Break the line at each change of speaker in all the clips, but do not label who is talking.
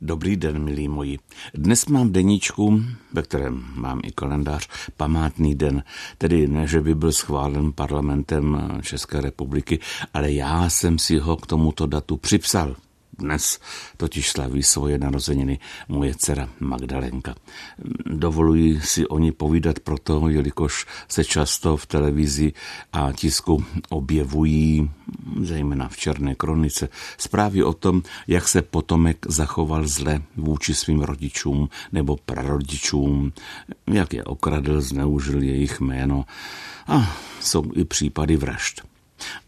Dobrý den, milí moji. Dnes mám deníčku, ve kterém mám i kalendář, památný den. Tedy ne, že by byl schválen parlamentem České republiky, ale já jsem si ho k tomuto datu připsal. Dnes totiž slaví svoje narozeniny moje dcera Magdalenka. Dovoluji si o ní povídat proto, jelikož se často v televizi a tisku objevují, zejména v Černé kronice, zprávy o tom, jak se potomek zachoval zle vůči svým rodičům nebo prarodičům, jak je okradl, zneužil jejich jméno a jsou i případy vražd.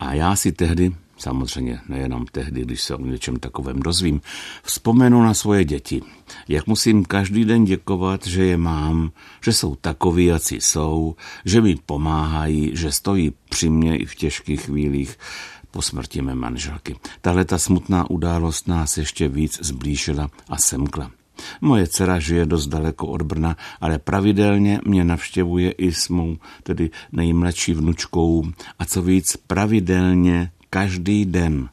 A já si tehdy samozřejmě nejenom tehdy, když se o něčem takovém dozvím, vzpomenu na svoje děti. Jak musím každý den děkovat, že je mám, že jsou takoví, jací jsou, že mi pomáhají, že stojí při mě i v těžkých chvílích po smrti mé manželky. Tahle ta smutná událost nás ještě víc zblížila a semkla. Moje dcera žije dost daleko od Brna, ale pravidelně mě navštěvuje i s mou, tedy nejmladší vnučkou a co víc, pravidelně každý den,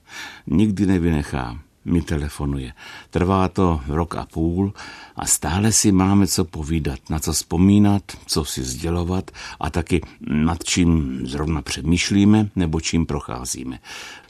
nikdy nevynechá, mi telefonuje. Trvá to rok a půl a stále si máme co povídat, na co vzpomínat, co si sdělovat a taky nad čím zrovna přemýšlíme nebo čím procházíme.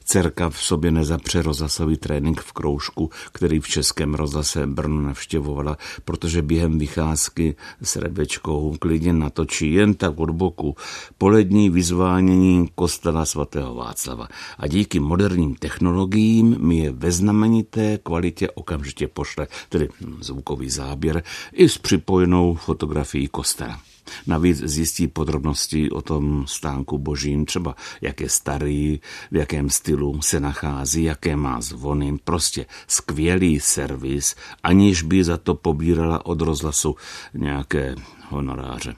Dcerka v sobě nezapře rozhlasový trénink v kroužku, který v Českém rozhlase Brno navštěvovala, protože během vycházky s Rebečkou klidně natočí jen tak od boku polední vyzvánění kostela svatého Václava. A díky moderním technologiím mi je ve znamenité kvalitě okamžitě pošle, tedy zvukový záběr, i s připojenou fotografií kostela. Navíc zjistí podrobnosti o tom stánku božím, třeba jak je starý, v jakém stylu se nachází, jaké má zvony. Prostě skvělý servis, aniž by za to pobírala od rozhlasu nějaké honoráře.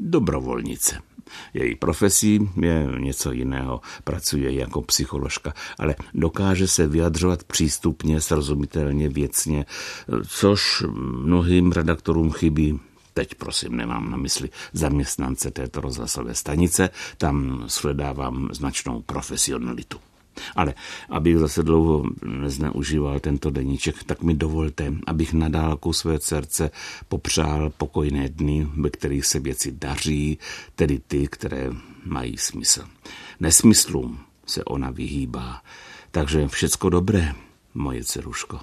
Dobrovolnice. Její profesí je něco jiného, pracuje jako psycholožka, ale dokáže se vyjadřovat přístupně, srozumitelně, věcně, což mnohým redaktorům chybí Teď prosím nemám na mysli zaměstnance této rozhlasové stanice, tam shledávám značnou profesionalitu. Ale abych zase dlouho nezneužíval tento deníček, tak mi dovolte, abych na dálku své srdce popřál pokojné dny, ve kterých se věci daří, tedy ty, které mají smysl. Nesmyslům se ona vyhýbá. Takže všecko dobré, moje ceruško.